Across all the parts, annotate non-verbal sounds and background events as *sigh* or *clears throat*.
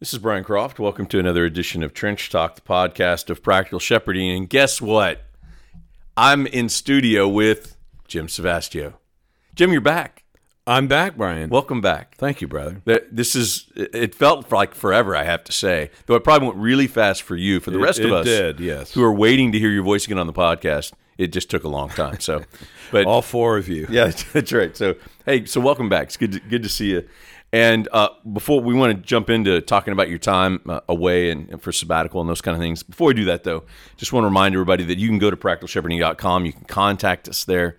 This is Brian Croft. Welcome to another edition of Trench Talk, the podcast of practical shepherding. And guess what? I'm in studio with Jim Savastio. Jim, you're back. I'm back, Brian. Welcome back. Thank you, brother. This is, it felt like forever, I have to say. Though it probably went really fast for you. For the It- rest of it us did, yes. who are waiting to hear your voice again on the podcast, it just took a long time. So, *laughs* but All four of you. Yeah, *laughs* that's right. So, hey, so welcome back. It's good to, good to see you. And uh, before we want to jump into talking about your time uh, away and, and for sabbatical and those kind of things, before we do that, though, just want to remind everybody that you can go to practicalshepherding.com. You can contact us there.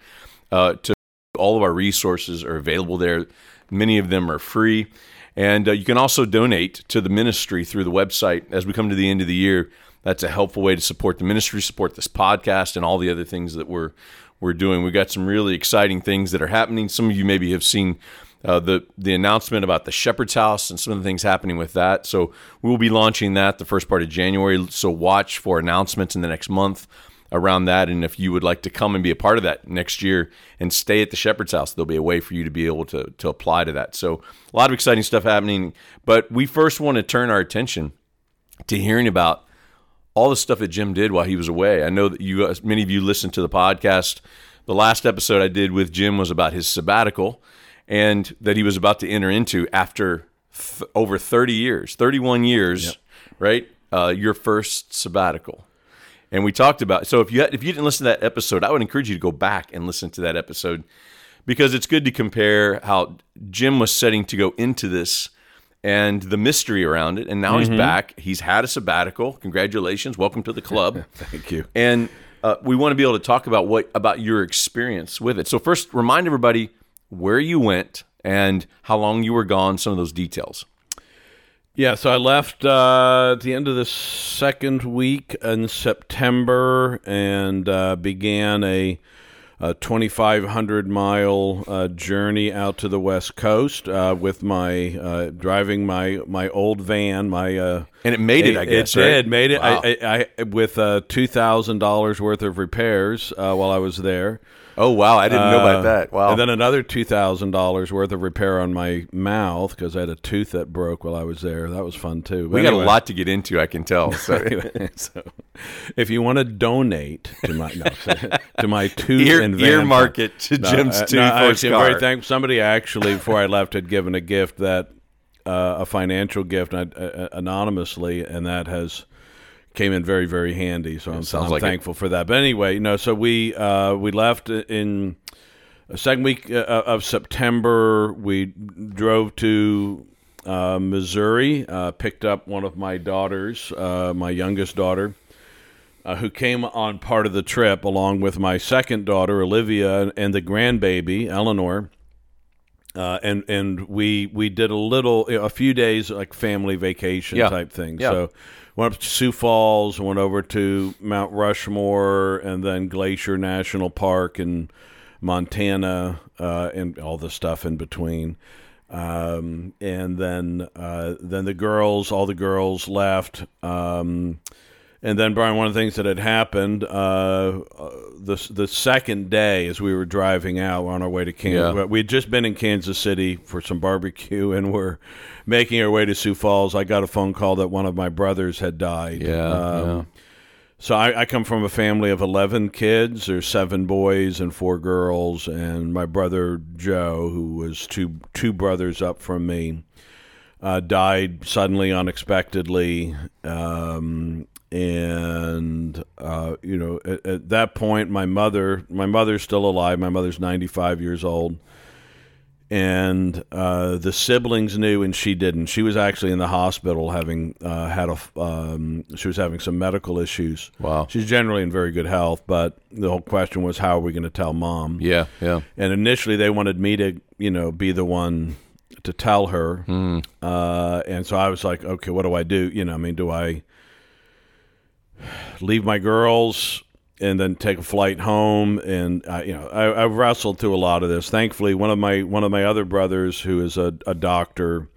Uh, to all of our resources are available there. Many of them are free, and uh, you can also donate to the ministry through the website. As we come to the end of the year, that's a helpful way to support the ministry, support this podcast, and all the other things that we're we're doing. We've got some really exciting things that are happening. Some of you maybe have seen uh, the the announcement about the Shepherd's House and some of the things happening with that. So we will be launching that the first part of January. So watch for announcements in the next month around that. And if you would like to come and be a part of that next year and stay at the Shepherd's House, there'll be a way for you to be able to to apply to that. So a lot of exciting stuff happening. But we first want to turn our attention to hearing about all the stuff that Jim did while he was away. I know that you many of you listened to the podcast. The last episode I did with Jim was about his sabbatical and that he was about to enter into after th- over 30 years, 31 years, right? Uh, your first sabbatical. And we talked about so if you had, if you didn't listen to that episode, I would encourage you to go back and listen to that episode because it's good to compare how Jim was setting to go into this and the mystery around it. And now he's back. He's had a sabbatical. Congratulations. Welcome to the club. *laughs* Thank you. and uh, we want to be able to talk about what about your experience with it. So first, remind everybody where you went and how long you were gone. Some of those details. Yeah, so I left uh, at the end of the second week in September and uh, began a, a 2,500 mile uh, journey out to the West Coast uh, with my uh, driving my my old van. My uh, And it made it, I guess. it right? did made it. Wow. I, I, I with uh, two thousand dollars worth of repairs uh, while I was there. Oh wow, I didn't know about Uh, that. Wow. And then another two thousand dollars worth of repair on my mouth because I had a tooth that broke while I was there. That was fun too. But we got a lot to get into. I can tell. *laughs* So. anyway, so if you want to donate to my no, *laughs* to my tooth Ear, and van earmark fund- it to No, Jim's uh, tooth no, actually, I'm very thankful. Somebody actually before I left had given a gift that uh, a financial gift uh, uh, anonymously, and that has came in very very handy. So I'm, I'm like it. thankful for that. But anyway, you know, so we uh, we left in the second week uh, of September. We drove to uh, Missouri, uh, picked up one of my daughters, uh, my youngest daughter, uh, who came on part of the trip along with my second daughter, Olivia, and the grandbaby, Eleanor. Uh, and and we we did a little a few days like family vacation Yeah. type thing. Yeah. So went up to Sioux Falls, went over to Mount Rushmore, and then Glacier National Park in Montana, uh, and all the stuff in between. Um, and then uh, then the girls, all the girls left. Um, and then Brian, one of the things that had happened uh, uh, the the second day as we were driving out, on our way to Kansas. Yeah. We had just been in Kansas City for some barbecue, *laughs* and we're making our way to Sioux Falls. I got a phone call that one of my brothers had died. Yeah, Um, yeah. So I, I come from a family of eleven kids. There's seven boys and four girls, and my brother Joe, who was two two brothers up from me, uh, died suddenly, unexpectedly. Um, and uh, you know, at, at that point, my mother, my mother's still alive. My mother's 95 years old, and uh, the siblings knew, and she didn't. She was actually in the hospital having uh, had a Um, she was having some medical issues. Wow. She's generally in very good health, but the whole question was, how are we going to tell mom? Yeah, yeah. And initially, they wanted me to, you know, be the one to tell her. Uh, and so I was like, okay, what do I do? You know, I mean, do I leave my girls and then take a flight home? And I, you know, I, I wrestled through a lot of this. Thankfully, one of my one of my other brothers, who is a, a doctor,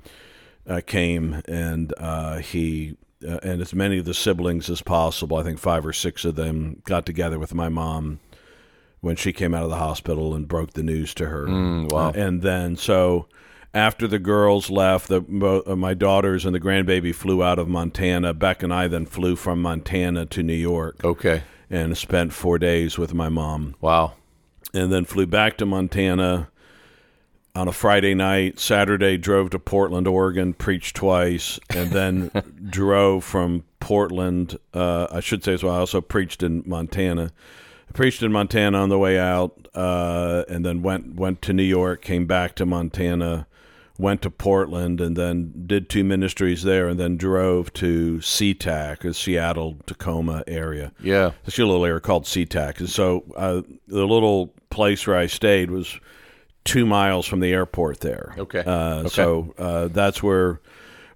uh, came and uh, he. Uh, and as many of the siblings as possible, I think five or six of them, got together with my mom when she came out of the hospital and broke the news to her. Mm, wow. And then so after the girls left, the, uh, my daughters and the grandbaby flew out of Montana. Beck and I then flew from Montana to New York Okay. and spent four days with my mom Wow. and then flew back to Montana on a Friday night. Saturday, drove to Portland, Oregon, preached twice, and then *laughs* drove from Portland. Uh, I should say as well. I also preached in Montana. I preached in Montana on the way out, uh, and then went went to New York. Came back to Montana. Went to Portland and then did two ministries there, and then drove to SeaTac, a Seattle Tacoma area. Yeah. It's a little area called SeaTac. And so uh, the little place where I stayed was two miles from the airport there. Okay. Uh, Okay. So uh, that's where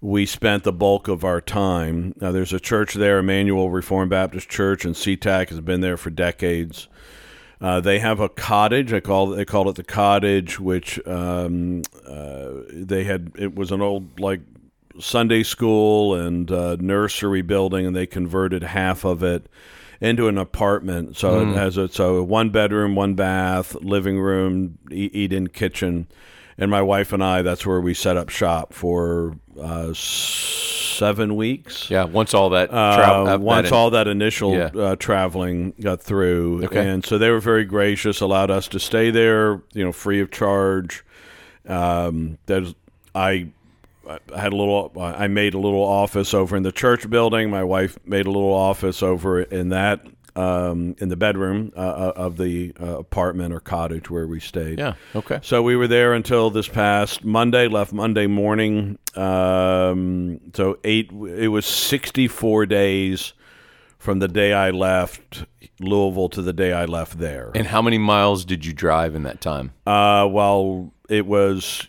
we spent the bulk of our time. Now, there's a church there, Emmanuel Reformed Baptist Church, and SeaTac has been there for decades. Uh, they have a cottage. I call they call it the cottage, which um, uh, they had. It was an old like Sunday school and uh, nursery building, and they converted half of it into an apartment. So it has a so one bedroom, one bath, living room, e- eat-in kitchen, and my wife and I. That's where we set up shop for uh, seven weeks. Yeah. Once all that Uh, travel, once that- all that initial Yeah. uh, traveling got through, Okay. and so they were very gracious, allowed us to stay there, you know, free of charge. Um, there's, I, I had a little, I made a little office over in the church building. My wife made a little office over in that, um, in the bedroom uh, of the uh, apartment or cottage where we stayed. yeah. Okay. So we were there until this past Monday. Left Monday morning. Um, so eight. It was sixty-four days from the day I left Louisville to the day I left there. And how many miles did you drive in that time? Uh, well, it was.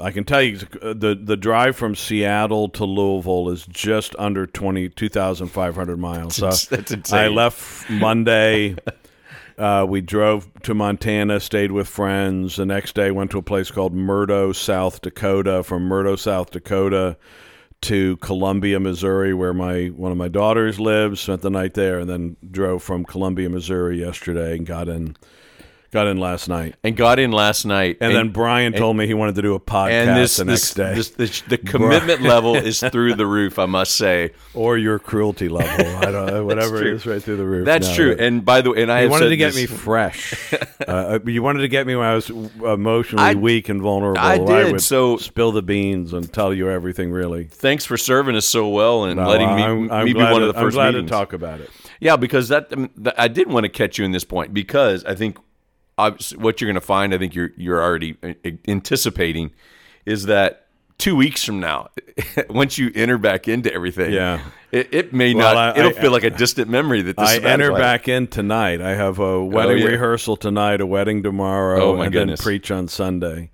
I can tell you the the drive from Seattle to Louisville is just under 20, 2,500 miles. So That's- that's I left Monday. Uh, we drove to Montana, stayed with friends. The next day, went to a place called Murdo, South Dakota. From Murdo, South Dakota, to Columbia, Missouri, where my one of my daughters lives. Spent the night there, and then drove from Columbia, Missouri, yesterday, and got in, got in last night. And got in last night. And, then Brian told me he wanted to do a podcast and this, the this, next day, this, this, the commitment level is *laughs* through the roof, I must say. or your cruelty level. I don't know, *laughs* whatever true. it is, right through the roof. That's No, true. but- And by the way, and I You wanted to get this- me fresh. *laughs* uh, you wanted to get me when I was emotionally I- weak and vulnerable. I where did, would so- spill the beans and tell you everything. Really, Thanks for serving us so well and No, letting me, I'm, I'm me be one to, of the first I'm glad meetings. to talk about it. Yeah, because that, um, I did want to catch you in this point because I think obviously what you're going to find, I think you're you're already uh, anticipating, is that two weeks from now, *laughs* once you enter back into everything, Yeah. it, it may Well, not. I- it'll I- feel like a distant memory that this I enter has. back in tonight. I have a wedding yeah. rehearsal tonight, a wedding tomorrow, Oh, my and goodness. then preach on Sunday.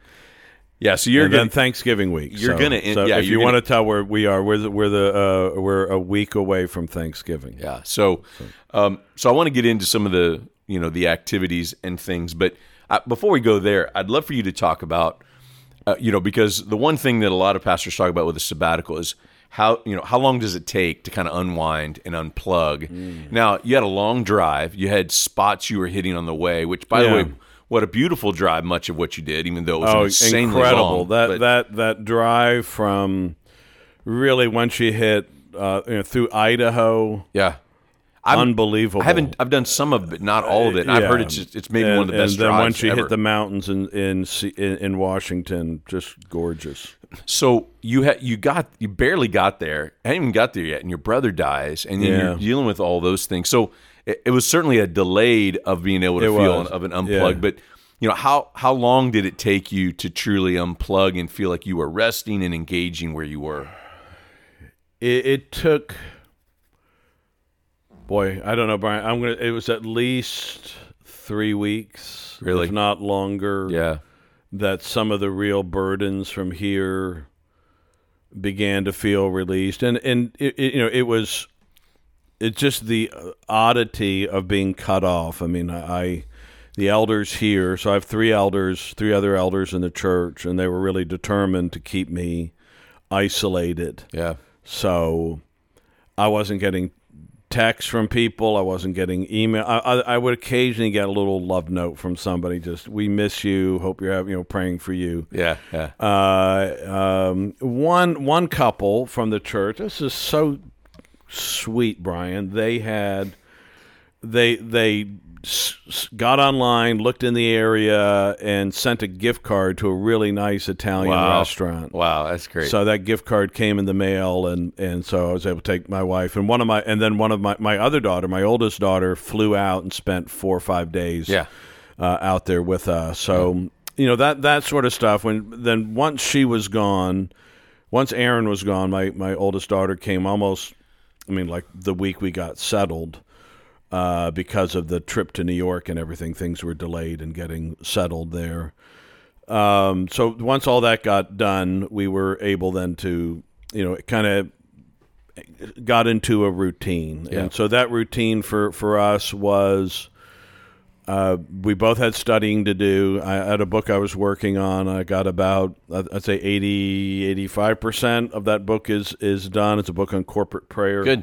Yeah, so you're and going then Thanksgiving week. you're so, gonna- So yeah, if gonna- want to tell where we are, we're the, we're the uh, we're a week away from Thanksgiving. Yeah. So, um, so I want to get into some of the you know the activities and things, but uh, before we go there, I'd love for you to talk about uh, you know because the one thing that a lot of pastors talk about with a sabbatical is how you know how long does it take to kind of unwind and unplug. Mm. Now you had a long drive, you had spots you were hitting on the way, which by Yeah. the way. What a beautiful drive! Much of what you did, even though it was Oh, insanely incredible! long, that but- that that drive from really once you hit uh, you know, through Idaho, yeah, I'm- unbelievable. I haven't. I've done some of it, not all of it. and I've heard it's it's maybe and, one of the best And then once you ever. hit the mountains in in in, in Washington, just gorgeous. So you had you got you barely got there. I hadn't even got there yet, and your brother dies, and then Yeah. you're dealing with all those things. So it, it was certainly a delayed of being able to It feel was. of an Yeah. unplug. But you know how how long did it take you to truly unplug and feel like you were resting and engaging where you were? It, it took, boy, I don't know, Brian. I'm gonna. It was at least three weeks, Really? if not longer. Yeah, that some of the real burdens from here began to feel released and and it, it, you know it was it's just the oddity of being cut off i mean i the elders here so i have three elders three other elders in the church and they were really determined to keep me isolated yeah, so I wasn't getting texts from people. I wasn't getting email. I, I, I would occasionally get a little love note from somebody. Just we miss you. Hope you're having, you know praying for you. Yeah, yeah. Uh, um, one one couple from the church. This is so sweet, Brian. They had they they got online, looked in the area, and sent a gift card to a really nice Italian Wow. restaurant. Wow, that's great. So that gift card came in the mail, and, and so I was able to take my wife and one of my and then one of my my other daughter, my oldest daughter, flew out and spent four or five days yeah, uh, out there with us. So you know that that sort of stuff. When then once she was gone, once Aaron was gone, my my oldest daughter came almost. I mean, like the week we got settled. Uh, because of the trip to New York and everything, things were delayed and getting settled there. Um, so once all that got done, we were able then to, you know, kind of got into a routine, Yeah. and so that routine for for us was. Uh, we both had studying to do. I had a book I was working on. I got about, I'd say 80, 85% of that book is, is done. It's a book on corporate prayer. good.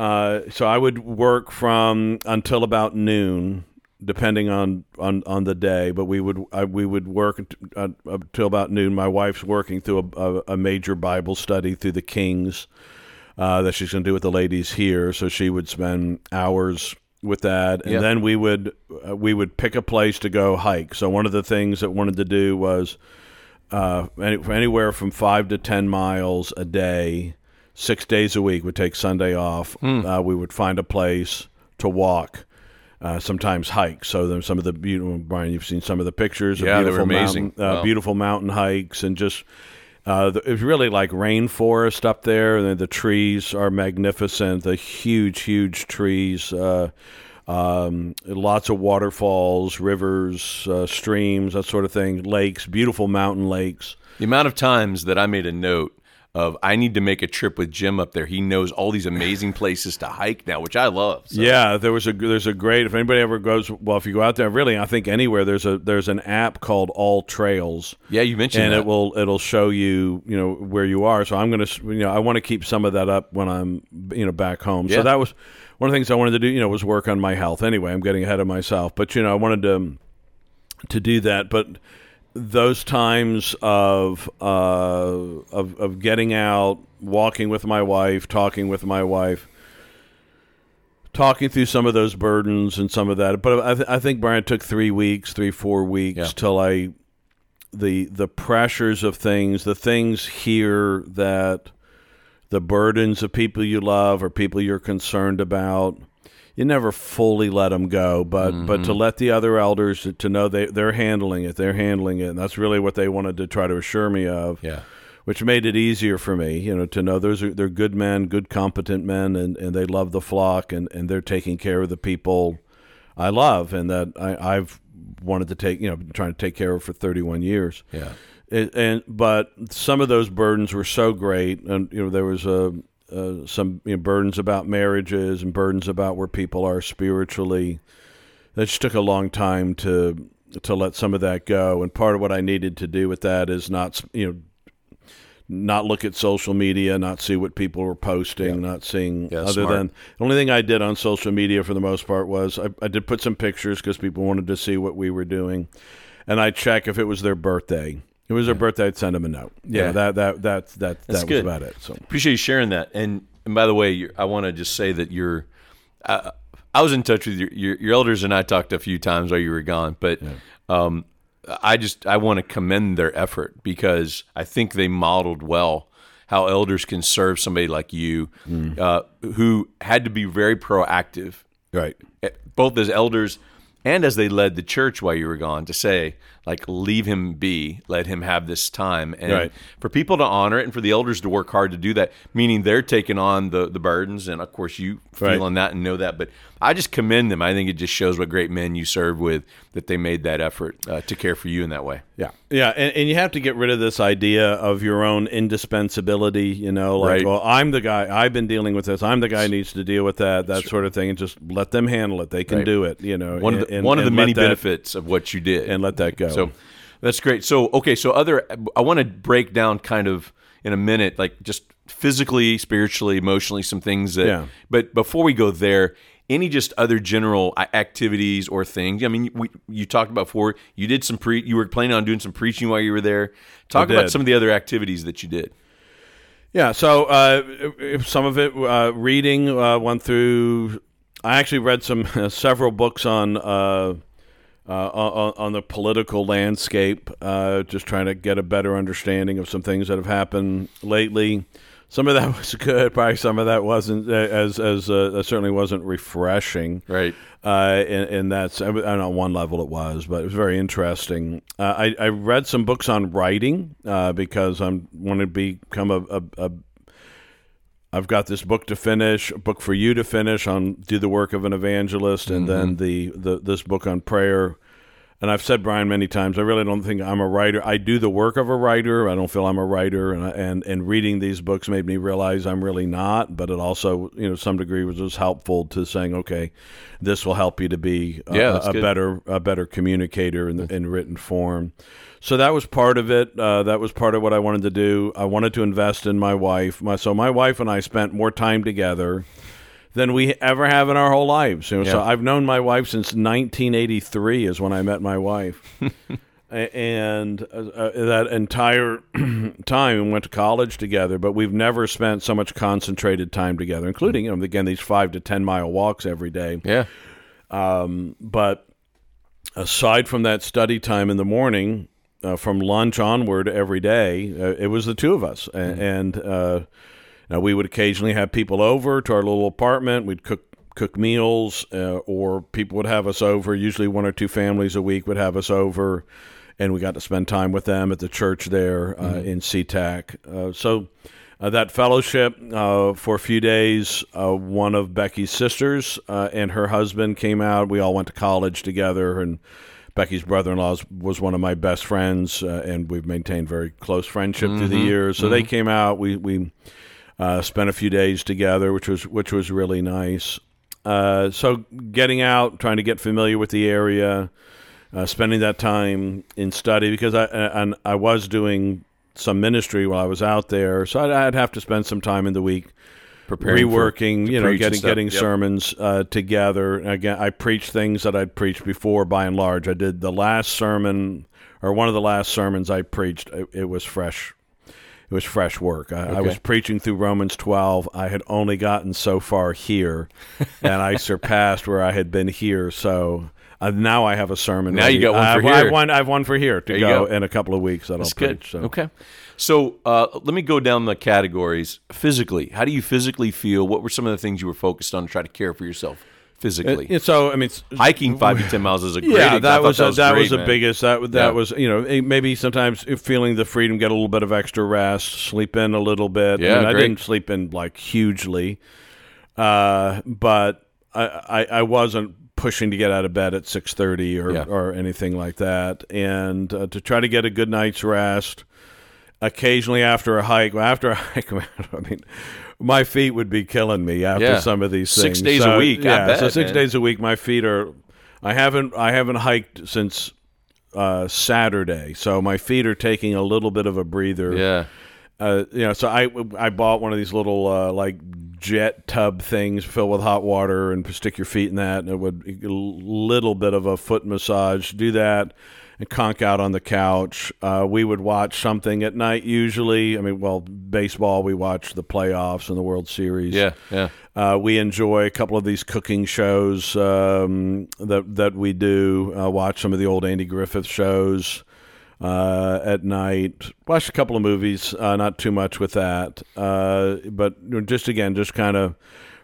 Uh, so I would work from until about noon, depending on, on, on the day. But we would I, we would work unt- uh, until about noon. My wife's working through a, a, a major Bible study through the Kings uh, that she's going to do with the ladies here. So she would spend hours with that, and Yeah. then we would uh, we would pick a place to go hike. So one of the things that wanted to do was uh, any, anywhere from five to ten miles a day, six days a week. Would take Sunday off. Hmm. Uh, we would find a place to walk. Uh, sometimes hike. So then some of the beautiful Brian, you've seen some of the pictures. of Yeah, they were beautiful amazing. Mountain, uh, Wow. Beautiful mountain hikes and just. Uh, the, it's really like rainforest up there. and The trees are magnificent. The huge, huge trees. Uh, um, lots of waterfalls, rivers, uh, streams, that sort of thing. Lakes, beautiful mountain lakes. The amount of times that I made a note of I need to make a trip with Jim up there. He knows all these amazing places to hike now, which I love. So, Yeah, there was a there's a great if anybody ever goes well if you go out there really I think anywhere there's a there's an app called AllTrails yeah, you mentioned it. and that. it will it'll show you you know where you are so I'm gonna you know I want to keep some of that up when I'm you know back home Yeah. so that was one of the things I wanted to do you know was work on my health anyway I'm getting ahead of myself but you know I wanted to to do that but those times of uh, of of getting out walking with my wife talking with my wife talking through some of those burdens and some of that. But I, th- I think Brian it took three weeks, three four weeks Yeah. till I the the pressures of things, the things here that the burdens of people you love or people you're concerned about. You never fully let them go, but but to mm-hmm. let the other elders to, to know they they're handling it, they're handling it, and that's really what they wanted to try to assure me of yeah. which made it easier for me, you know, to know those are they're good men, good competent men, and, and they love the flock, and, and they're taking care of the people I love, and that I, I've wanted to take, you know, been trying to take care of for 31 years. Yeah. It, and but some of those burdens were so great, and you know, there was a. Uh, some you know, burdens about marriages and burdens about where people are spiritually. That just took a long time to to let some of that go. And part of what I needed to do with that is not you know not look at social media, not see what people were posting, not seeing Yeah, other smart. than the only thing I did on social media for the most part was I, I did put some pictures because people wanted to see what we were doing, and I check if it was their birthday. It was her birthday, I'd send them a note. Yeah, Yeah. that that that that That's that was good. about it. So Appreciate you sharing that. And and by the way, I want to just say that you're. I, I was in touch with your, your your elders and I talked a few times while you were gone, but um, I just I want to commend their effort because I think they modeled well how elders can serve somebody like you, uh, who had to be very proactive right. eh, both as elders and as they led the church while you were gone to say like leave him be let him have this time and Right. for people to honor it and for the elders to work hard to do that meaning they're taking on the the burdens and of course you feel Right. on that and know that but i just commend them i think it just shows what great men you serve with that they made that effort uh, to care for you in that way Yeah, yeah, and, and you have to get rid of this idea of your own indispensability. You know, like, Right. well, I'm the guy. I've been dealing with this. I'm the guy who needs to deal with that, that sort of thing, and just let them handle it. They can Right. do it. You know, one of the, and- one of the many that- benefits of what you did and let that go. So that's great. So okay, so other I want to break down kind of in a minute, like just physically, spiritually, emotionally, some things that. Yeah. But before we go there, any just other general activities or things? I mean, we, you talked about before. You did some pre. You were planning on doing some preaching while you were there. Talk about some of the other activities that you did. Yeah, so uh, some of it uh, reading uh, went through. I actually read some *laughs* several books on uh, uh, on, on the political landscape, uh, just trying to get a better understanding of some things that have happened lately. Some of that *laughs* was good, probably some of that wasn't uh, as as uh, certainly wasn't refreshing. Right. Uh, and, and that's and on one level it was, but it was very interesting. Uh, I, I read some books on writing uh, because I'm want to become a, a, a. I've got this book to finish, a book for you to finish on do the work of an evangelist, and then the, the this book on prayer. And I've said Brian many times, I really don't think I'm a writer. I do the work of a writer. I don't feel I'm a writer, and and and reading these books made me realize I'm really not. But it also, you know, some degree was, was helpful to saying, okay, this will help you to be a, Yeah, a better a better communicator in the, in written form. So that was part of it. Uh, that was part of what I wanted to do. I wanted to invest in my wife. My, so my wife and I spent more time together than we ever have in our whole lives. You know, So I've known my wife since 1983 is when I met my wife. *laughs* And uh, uh, that entire *clears throat* time we went to college together, but we've never spent so much concentrated time together, including you know again these five to ten mile walks every day. Yeah. But aside from that study time in the morning, uh, from lunch onward every day, uh, it was the two of us, A- and uh, now we would occasionally have people over to our little apartment. We'd cook cook meals, uh, or people would have us over. Usually, one or two families a week would have us over, and we got to spend time with them at the church there uh, in SeaTac. Uh, so. Uh, that fellowship uh, for a few days. Uh, one of Becky's sisters uh, and her husband came out. We all went to college together, and Becky's brother-in-law was one of my best friends, uh, and we've maintained very close friendship through the years. So they came out. We we uh, spent a few days together, which was which was really nice. Uh, so getting out, trying to get familiar with the area, uh, spending that time in study because I and I was doing some ministry while I was out there, so I'd, I'd have to spend some time in the week Preparing reworking, to you know, getting getting Yep. sermons uh, together. And again, I preached things that I'd preached before. By and large, I did the last sermon or one of the last sermons I preached. It, it was fresh. It was fresh work. I, I was preaching through Romans 12. I had only gotten so far here, *laughs* and I surpassed where I had been here. So uh, now I have a sermon. Now you got one I for I here. have one. I have one for here to go, go. in a couple of weeks that That's I'll good. preach. So. Okay. So uh, let me go down the categories physically. How do you physically feel? What were some of the things you were focused on to try to care for yourself physically? Uh, so I mean, Hiking five to ten miles is a great. yeah, that was, that was that great, was the man. biggest. That that Yeah. was you know eh, maybe sometimes feeling the freedom, get a little bit of extra rest, sleep in a little bit. Yeah, I, mean, I didn't sleep in like hugely, uh, but I, I I wasn't pushing to get out of bed at six thirty or Yeah. or anything like that, and uh, to try to get a good night's rest. Occasionally after a hike, well, after a *laughs* hike, *laughs* I mean, my feet would be killing me after Yeah. some of these things. Six days a So, week, I Yeah, so six man. days a week, my feet are. I haven't I haven't hiked since uh, Saturday, so my feet are taking a little bit of a breather. Yeah. Uh, you know, so I I bought one of these little uh, like jet tub things filled with hot water and stick your feet in that, and it would a little bit of a foot massage. Do that and conk out on the couch. Uh, we would watch something at night usually. I mean, well, baseball. We watch the playoffs and the World Series. Yeah. Yeah. Uh, we enjoy a couple of these cooking shows um, that that we do. Uh, watch some of the old Andy Griffith shows uh, at night. Watch a couple of movies. Uh, not too much with that, uh, but just again, just kind of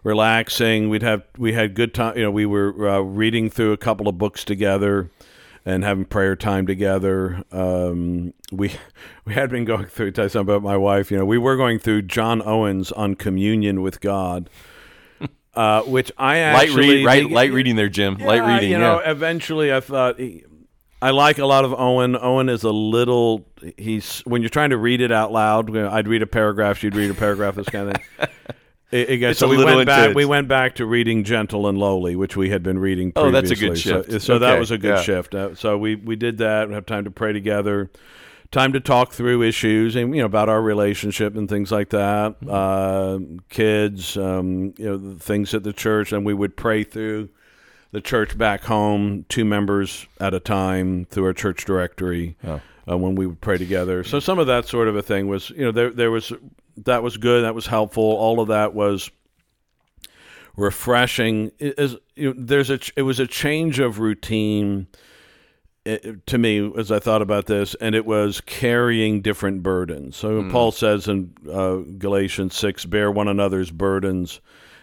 relaxing. We'd have we had good time. You know, we were uh, reading through a couple of books together. And having prayer time together, um, we *laughs* we had been going through. Tell you something about my wife. You know, we were going through John Owens on communion with God, *laughs* uh, which I Light actually read, right? Light reading there, Jim. Light reading. You know, yeah. eventually I thought he- I like a lot of Owen. Owen is a little. He's when you're trying to read it out loud. I'd read a paragraph. She'd read a paragraph. This kind of thing. *laughs* It, it got- It's so we went back. We went back to reading Gentle and Lowly, which we had been reading. Oh, that's a good shift. So, so that was a good yeah. shift. Uh, so we we did that. We have time to pray together. time to talk through issues and you know about our relationship and things like that. Uh, kids, um, you know, things at the church, and we would pray through the church back home, two members at a time through our church directory. Oh. Uh, when we would pray together, so some of that sort of a thing was, you know, there there was that was good, that was helpful. All of that was refreshing. It is you know, there's a it was a change of routine it, to me as I thought about this, and it was carrying different burdens. So Hmm. Paul says in uh, Galatians six, "Bear one another's burdens."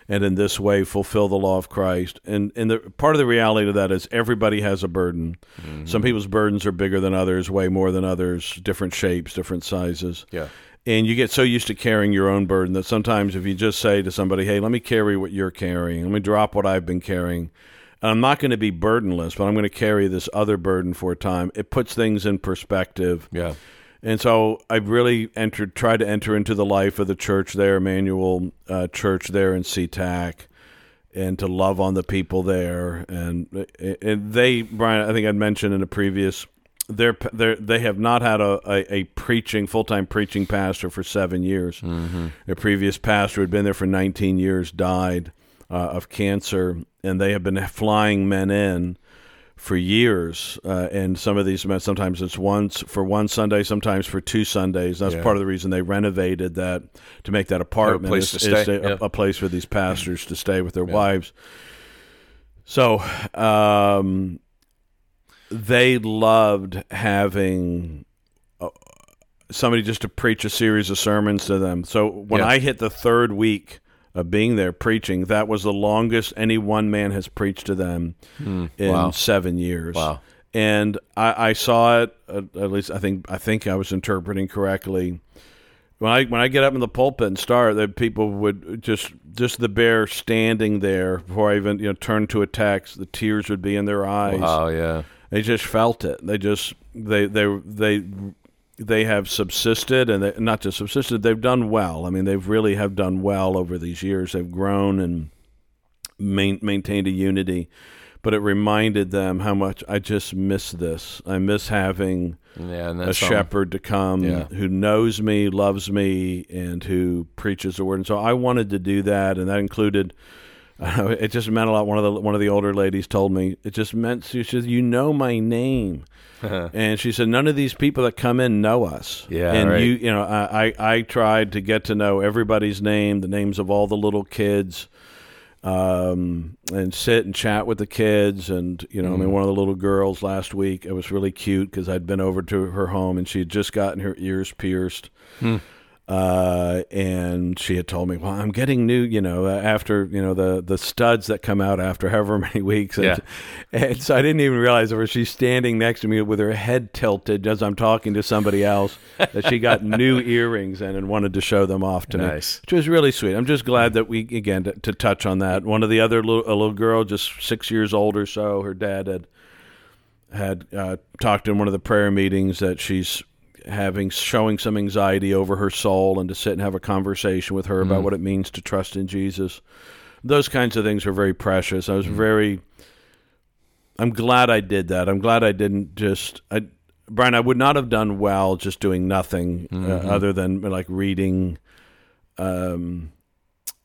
And in this way, fulfill the law of Christ. And and the part of the reality of that is everybody has a burden. Mm-hmm. Some people's burdens are bigger than others, way more than others, different shapes, different sizes Yeah. And you get so used to carrying your own burden that sometimes if you just say to somebody hey let me carry what you're carrying. Let me drop what i've been carrying. And i'm not going to be burdenless but i'm going to carry this other burden for a time. It puts things in perspective. Yeah. and so i really entered tried to enter into the life of the church there emmanuel uh, church there in SeaTac and to love on the people there. And, and they brian i think i'd mentioned in a previous they're, they're they have not had a, a, a preaching full time preaching pastor for seven years. Mm-hmm. Their previous pastor had been there for 19 years, died uh, of cancer, and they have been flying men in for years. Uh, and some of these men, sometimes it's once for one Sunday, sometimes for two Sundays. That's Yeah. part of the reason they renovated that to make that apartment place to is- is a- yeah. a place for these pastors to stay with their wives. So, um, they loved having uh, somebody just to preach a series of sermons to them. So when Yeah. I hit the third week of being there preaching, that was the longest any one man has preached to them in Hmm. Wow. seven years. Wow. And I, I saw it. Uh, at least I think I think I was interpreting correctly. When I when I get up in the pulpit and start, that people would just just the bear standing there before I even you know turned to a text, the tears would be in their eyes. Oh yeah. They just felt it. They just they they they they have subsisted and they, not just subsisted. They've done well. I mean, they've really have done well over these years. They've grown and main, maintained a unity. But it reminded them how much I just miss this. I miss having Yeah, a that's something. shepherd to come Yeah. who knows me, loves me, and who preaches the word. And so I wanted to do that, and that included. *laughs* it just meant a lot. One of the one of the older ladies told me it just meant she said, "You know my name," *laughs* and she said, "None of these people that come in know us." Yeah, and right. you, you know, I, I I tried to get to know everybody's name, the names of all the little kids, um, and sit and chat with the kids. And you know, I mean, one of the little girls last week, it was really cute because I'd been over to her home and she had just gotten her ears pierced. Uh, and she had told me, "Well, I'm getting new, you know, uh, after you know the the studs that come out after however *laughs* many weeks." And, Yeah. and so I didn't even realize that she's standing next to me with her head tilted as I'm talking to somebody else that she got new *laughs* earrings in and wanted to show them off to Nice. me, which was really sweet. I'm just glad that we again to, to touch on that. One of the other little, a little girl, just six years old or so, her dad had had uh, talked in one of the prayer meetings that she's having showing some anxiety over her soul and to sit and have a conversation with her about what it means to trust in Jesus. Those kinds of things are very precious. I was very I'm glad I did that. I'm glad I didn't just I Brian, I would not have done well just doing nothing uh, other than like reading um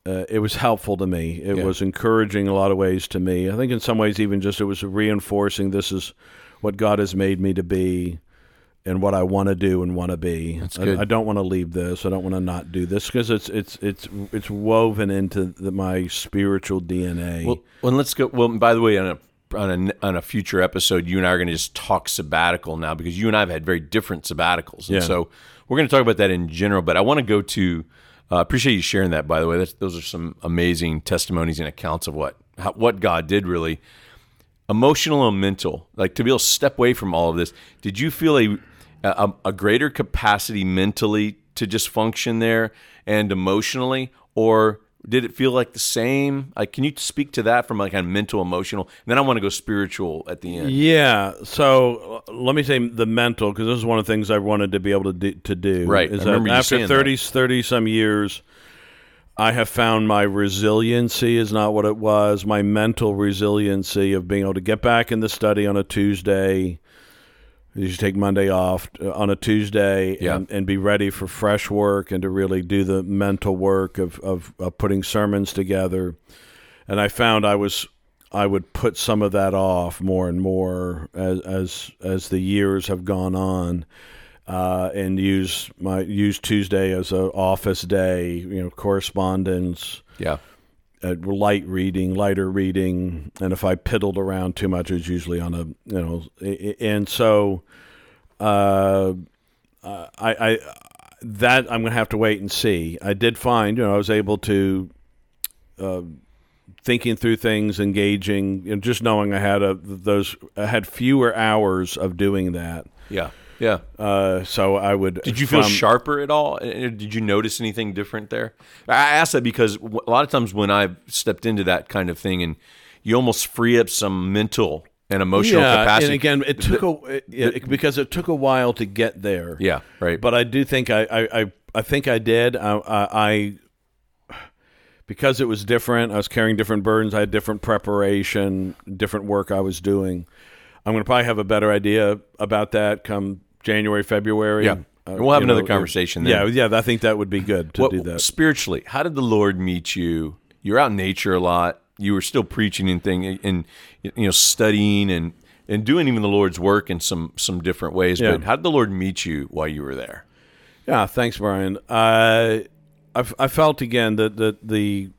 uh, it was helpful to me. It Yeah. was encouraging a lot of ways to me. I think in some ways, even just it was reinforcing this is what God has made me to be and what I want to do and want to be. I. I don't want to leave this. I don't want to not do this because it's it's it's it's woven into the, my spiritual DNA. Well, well, let's go. Well, by the way, on a on a on a future episode, you and I are going to just talk sabbatical now because you and I have had very different sabbaticals, and Yeah. so we're going to talk about that in general. But I want to go to. uh, appreciate you sharing that. By the way, That's, those are some amazing testimonies and accounts of what how, what God did really emotional and mental like to be able to step away from all of this did you feel a a, a greater capacity mentally to just function there and emotionally or did it feel like the same like can you speak to that from like a mental emotional and then i want to go spiritual at the end Yeah. So uh, let me say the mental, because this is one of the things I wanted to be able to do. To do Right. Is that after saying 30, 30 some years, I have found my resiliency is not what it was. My mental resiliency of being able to get back in the study on a Tuesday, You should take Monday off uh, on a Tuesday Yeah. and, and be ready for fresh work and to really do the mental work of, of, of putting sermons together. And I found I was I would put some of that off more and more as as, as the years have gone on. Uh, and use my use Tuesday as a office day, you know, correspondence, Yeah. Light reading, lighter reading, and if I piddled around too much, it's usually on a you know, and so uh, I, I that I'm gonna have to wait and see. I did find you know I was able to uh, thinking through things, engaging, you know, just knowing I had a those I had fewer hours of doing that. Yeah. Yeah. Uh, so I would. Did you feel from- sharper at all? Uh, Did you notice anything different there? I ask that because a lot of times when I've stepped into that kind of thing, and you almost free up some mental and emotional yeah, capacity. and again, it took a it, it- because it took a while to get there. yeah, right. but I do think I I, I, I think I did. I, I, I because it was different. I was carrying different burdens. I had different preparation, different work I was doing. I'm going to probably have a better idea about that come January, February. Yeah. Uh, we'll have you know, another conversation then. Yeah, yeah. I think that would be good to do that. spiritually, how did the Lord meet you? You're out in nature a lot. You were still preaching and thing and you know studying and and doing even the Lord's work in some some different ways. Yeah. But how did the Lord meet you while you were there? Yeah, thanks, Brian. Uh, I, I felt again that the, the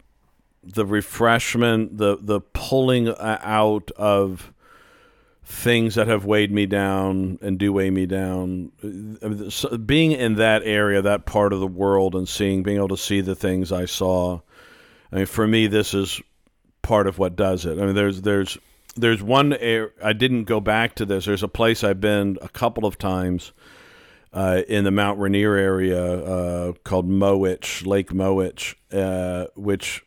the refreshment, the the pulling out of things that have weighed me down and do weigh me down. Being in that area, that part of the world, and seeing, being able to see the things I saw. I mean, for me, this is part of what does it. I mean, there's there's there's one air. I didn't go back to this. There's a place I've been a couple of times uh, in the Mount Rainier area uh, called Mowich, Lake Mowich, uh, which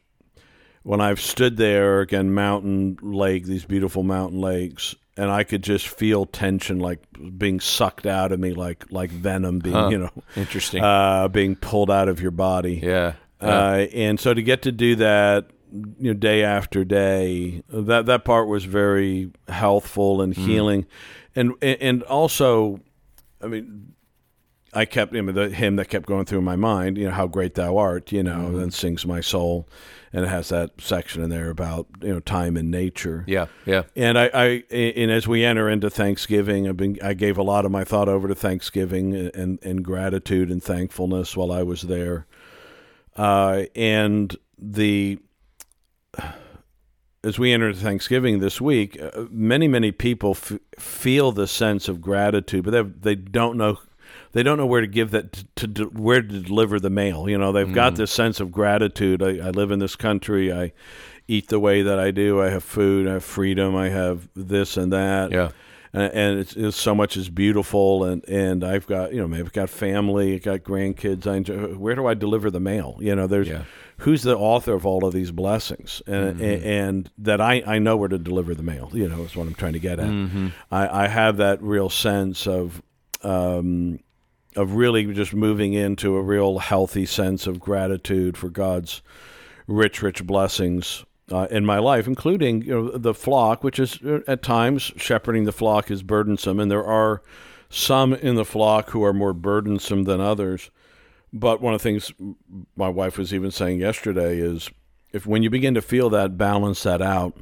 when I've stood there again, mountain lake, these beautiful mountain lakes, and I could just feel tension like being sucked out of me, like like venom being you know Interesting. uh, being pulled out of your body. yeah. Uh, and so to get to do that, you know, day after day, that that part was very healthful and healing, and and also, I mean, I kept him, the hymn that kept going through my mind, you know, how great thou art, you know, and sings my soul, and it has that section in there about you know time and nature. yeah. Yeah. And I, I, and as we enter into Thanksgiving, I've been, I gave a lot of my thought over to Thanksgiving and, and gratitude and thankfulness while I was there. Uh, and the, as we enter Thanksgiving this week, uh, many, many people f- feel the sense of gratitude, but they, they don't know. They don't know where to give that to, to where to deliver the mail. You know, they've got mm. this sense of gratitude. I, I live in this country. I eat the way that I do. I have food. I have freedom. I have this and that. Yeah. And, and it's, it's so much is beautiful. And, and I've got you know maybe I've got family. I've got grandkids. I enjoy, where do I deliver the mail? You know, there's Yeah. who's the author of all of these blessings, and, and, mm-hmm. and that I, I know where to deliver the mail. You know, is what I'm trying to get at. Mm-hmm. I, I have that real sense of. Um, of really just moving into a real healthy sense of gratitude for God's rich, rich blessings uh, in my life, including you know the flock, which is uh, at times shepherding the flock is burdensome, and there are some in the flock who are more burdensome than others. But one of the things my wife was even saying yesterday is if when you begin to feel that, balance that out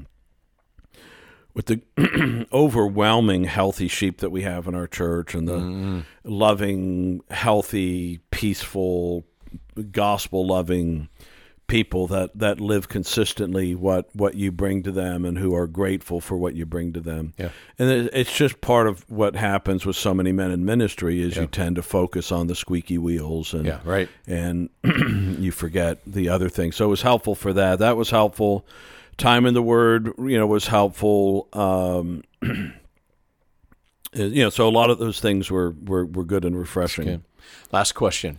with the *clears throat* overwhelming healthy sheep that we have in our church and the mm. loving, healthy, peaceful, gospel loving people that, that live consistently what, what you bring to them and who are grateful for what you bring to them. Yeah. And it- it's just part of what happens with so many men in ministry is you tend to focus on the squeaky wheels and Yeah. Right. and *clears throat* you forget the other things. So it was helpful for that. That was helpful. Time in the Word, you know, was helpful. Um, *clears throat* you know, so a lot of those things were were, were good and refreshing. Okay. Last question.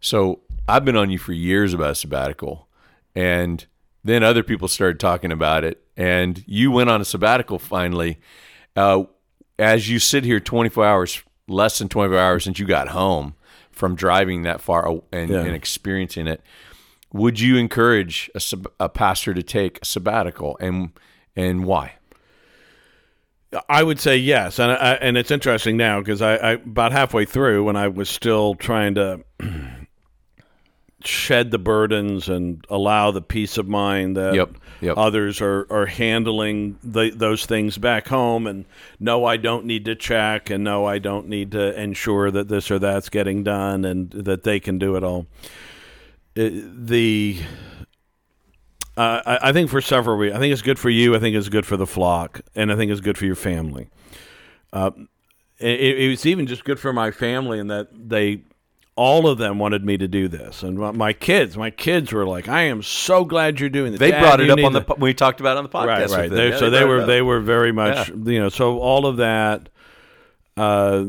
So I've been on you for years about sabbatical, and then other people started talking about it, and you went on a sabbatical finally. Uh, as you sit here 24 hours, less than 24 hours since you got home from driving that far and, Yeah. and experiencing it, would you encourage a, sab- a pastor to take a sabbatical, and and why? I would say yes, and I, and it's interesting now because I, I about halfway through when I was still trying to *clears throat* shed the burdens and allow the peace of mind that Yep, yep. others are, are handling the, those things back home and no I don't need to check and no I don't need to ensure that this or that's getting done and that they can do it all. It, the uh, I, I think for several reasons. I think it's good for you. I think it's good for the flock, and I think it's good for your family. Uh, it, it was even just good for my family in that they, all of them wanted me to do this, and my, my kids, my kids were like, "I am so glad you're doing this." They Dad, brought it up on the to-" we talked about it on the podcast. right, right. They- Yeah, so they, brought were they were very much you know. So all of that, uh,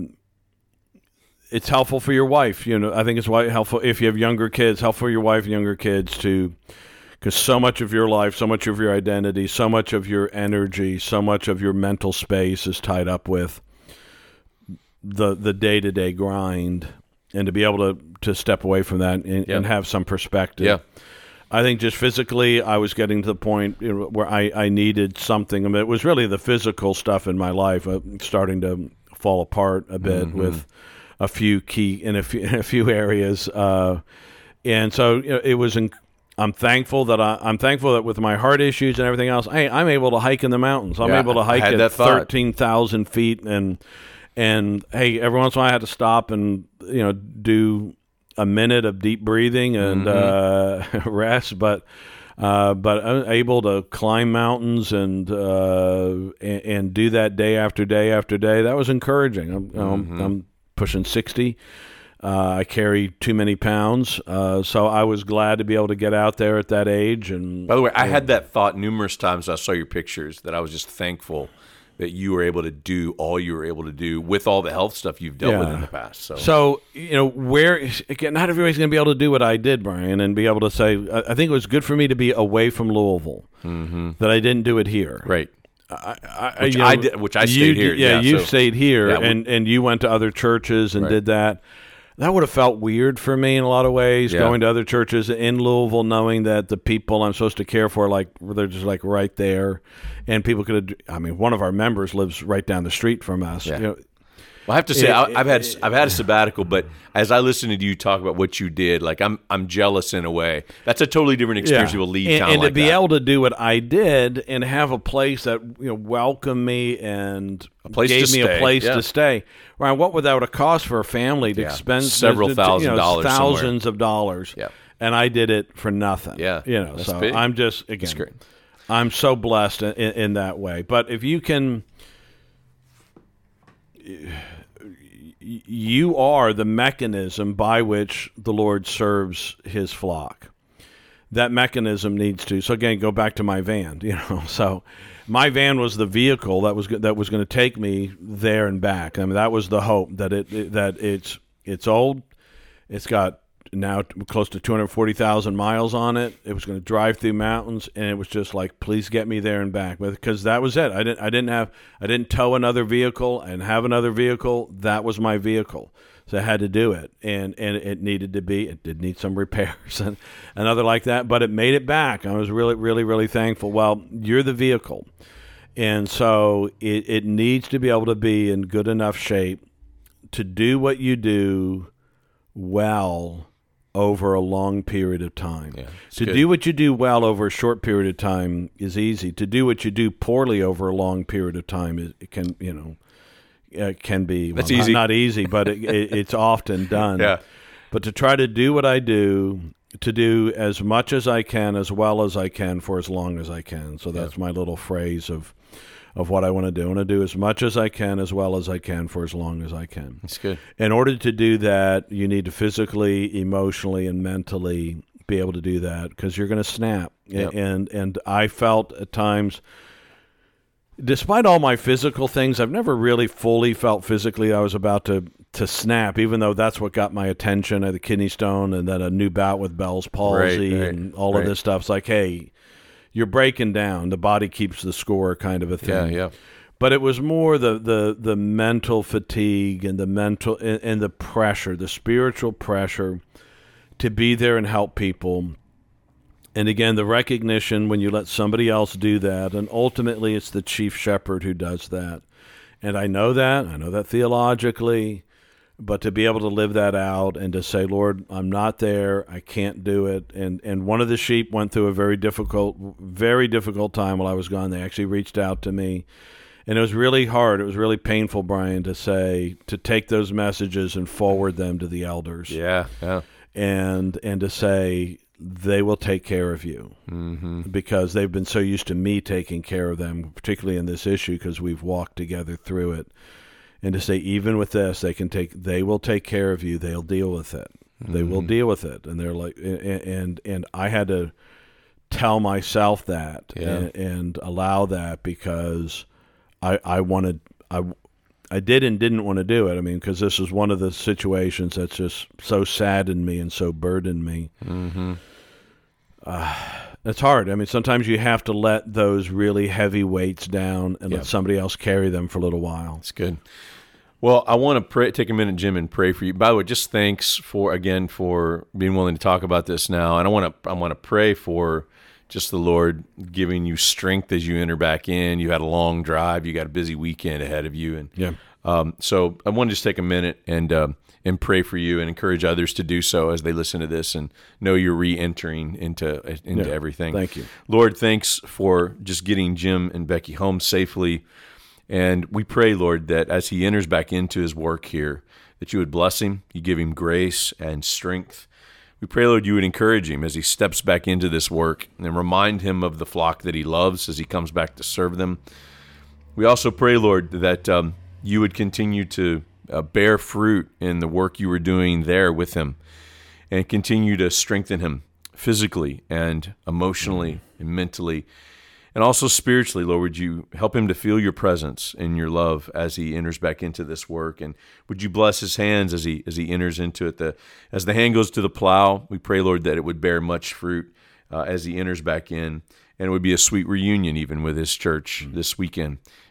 it's helpful for your wife. You know, I think it's why helpful if you have younger kids. Helpful for your wife, and younger kids to, because so much of your life, so much of your identity, so much of your energy, so much of your mental space is tied up with the the day to day grind, and to be able to to step away from that and, Yeah. and have some perspective. Yeah. I think just physically, I was getting to the point you know, where I, I needed something. I mean, it was really the physical stuff in my life uh, starting to fall apart a bit Mm-hmm. with a few key in a few, in *laughs* a few areas, uh, and so you know, it was. In, I'm thankful that I, I'm thankful that with my heart issues and everything else, hey, I'm able to hike in the mountains. I'm Yeah, able to hike at thirteen thousand feet, and and hey, every once in a while I had to stop and you know do a minute of deep breathing and Mm-hmm. uh, *laughs* rest, but. Uh, but I'm able to climb mountains and, uh, and and do that day after day after day. That was encouraging. I'm, I'm, Mm-hmm. I'm pushing sixty. Uh, I carry too many pounds, uh, so I was glad to be able to get out there at that age. And By the way, I had that thought numerous times. I saw your pictures that I was just thankful that you were able to do all you were able to do with all the health stuff you've dealt with in the past. So, So you know, where again, not everybody's going to be able to do what I did, Brian, and be able to say. I I think it was good for me to be away from Louisville. That I didn't do it here. right. I, Which you I did- which I stayed you here, Yeah, yeah, you so- stayed here, Yeah, and and you went to other churches and Right. did that. That would have felt weird for me in a lot of ways, Yeah. going to other churches in Louisville, knowing that the people I'm supposed to care for, like they're just like right there, and people could. have I mean, one of our members lives right down the street from us. Yeah. You know, Well, I have to say, It- I, I've had it- I've had a sabbatical, but as I listen to you talk about what you did, like I'm I'm jealous in a way. That's a totally different experience. You will leave and, town and like to be that. able to do what I did and have a place that you know welcomed me and place gave to me stay, a place yeah. to stay. Right, what would that would have cost for a family to Yeah, spend several to- to- you thousand know, dollars somewhere. thousands of dollars? Yeah. and I did it for nothing. Yeah, you know, that's so big. I'm just again. I'm so blessed in, in, in that way. But if you can. You are the mechanism by which the Lord serves His flock that mechanism needs to. So again, go back to my van. *laughs* You know, so my van was the vehicle that was that was going to take me there and back. I mean, that was the hope that it, it that it's it's old. It's got now close to 240,000 miles on it. It was going to drive through mountains and it was just like please get me there and back because that was it. I didn't I didn't have I didn't tow another vehicle and have another vehicle. That was my vehicle. So I had to do it, and and it needed to be. It did need some *laughs* repairs and another like that, but it made it back. I was really, really, really thankful. Well, you're the vehicle, and so it, it needs to be able to be in good enough shape to do what you do well over a long period of time. it's to good. do what you do well over a short period of time is easy. To do what you do poorly over a long period of time is it can you know uh, can be That's well, not- easy. Not, easy, but it, it, *laughs* it's often done. Yeah. But to try to do what I do, to do as much as I can, as well as I can, for as long as I can. So that's my little phrase of of what I want to do. I want to do as much as I can, as well as I can, for as long as I can. That's good. In order to do that, you need to physically, emotionally, and mentally be able to do that because you're going to snap. Yep. And and I felt at times, despite all my physical things, I've never really fully felt physically I was about to to snap. Even though that's what got my attention, I had the kidney stone, and then a new bout with Bell's palsy, right, and all right. of this stuff. It's like, hey, you're breaking down. The body keeps the score, kind of a Yeah, thing yeah. but it was more the the the mental fatigue and the mental and, and the pressure the spiritual pressure to be there and help people And again, the recognition when you let somebody else do that, and ultimately it's the chief shepherd who does that. And I know that, I know that theologically, but to be able to live that out and to say, Lord, I'm not there, I can't do it. And and one of the sheep went through a very difficult, very difficult time while I was gone. They actually reached out to me. And it was really hard. It was really painful, Brian, to say to take those messages and forward them to the elders. Yeah, yeah. And and to say, they will take care of you mm-hmm. because they've been so used to me taking care of them, particularly in this issue because we've walked together through it. And to say, even with this, they can take, they will take care of you. They'll deal with it. Mm-hmm. They will mm-hmm. deal with it. And they're like, and and, and I had to tell myself that yeah. and, and allow that because I I wanted I I did and didn't want to do it. I mean, because this is one of the situations that's just so saddened me and so burdened me. Mm-hmm uh, it's hard. I mean, sometimes you have to let those really heavy weights down and let somebody else carry them for a little while. It's good. Well, I want to pray, take a minute, Jim, and pray for you. By the way, just thanks for again for being willing to talk about this now, and I want to I want to pray for just the Lord giving you strength as you enter back in. You had a long drive, you got a busy weekend ahead of you, and yeah. Um, so I want to just take a minute and. Uh, and pray for you and encourage others to do so as they listen to this and know you're re-entering into into yeah, everything. Thank you, Lord. Thanks for just getting Jim and Becky home safely, and we pray, Lord, that as he enters back into his work here, that you would bless him, you give him grace and strength. We pray, Lord, you would encourage him as he steps back into this work and remind him of the flock that he loves as he comes back to serve them. We also pray, Lord, that um, you would continue to uh, bear fruit in the work you were doing there with him and continue to strengthen him physically and emotionally and mentally. And also spiritually lord would you help him to feel your presence and your love as he enters back into this work? And would you bless his hands as he as he enters into it? The as the hand goes to the plow we pray lord that it would bear much fruit uh, as he enters back in. And it would be a sweet reunion even with his church this weekend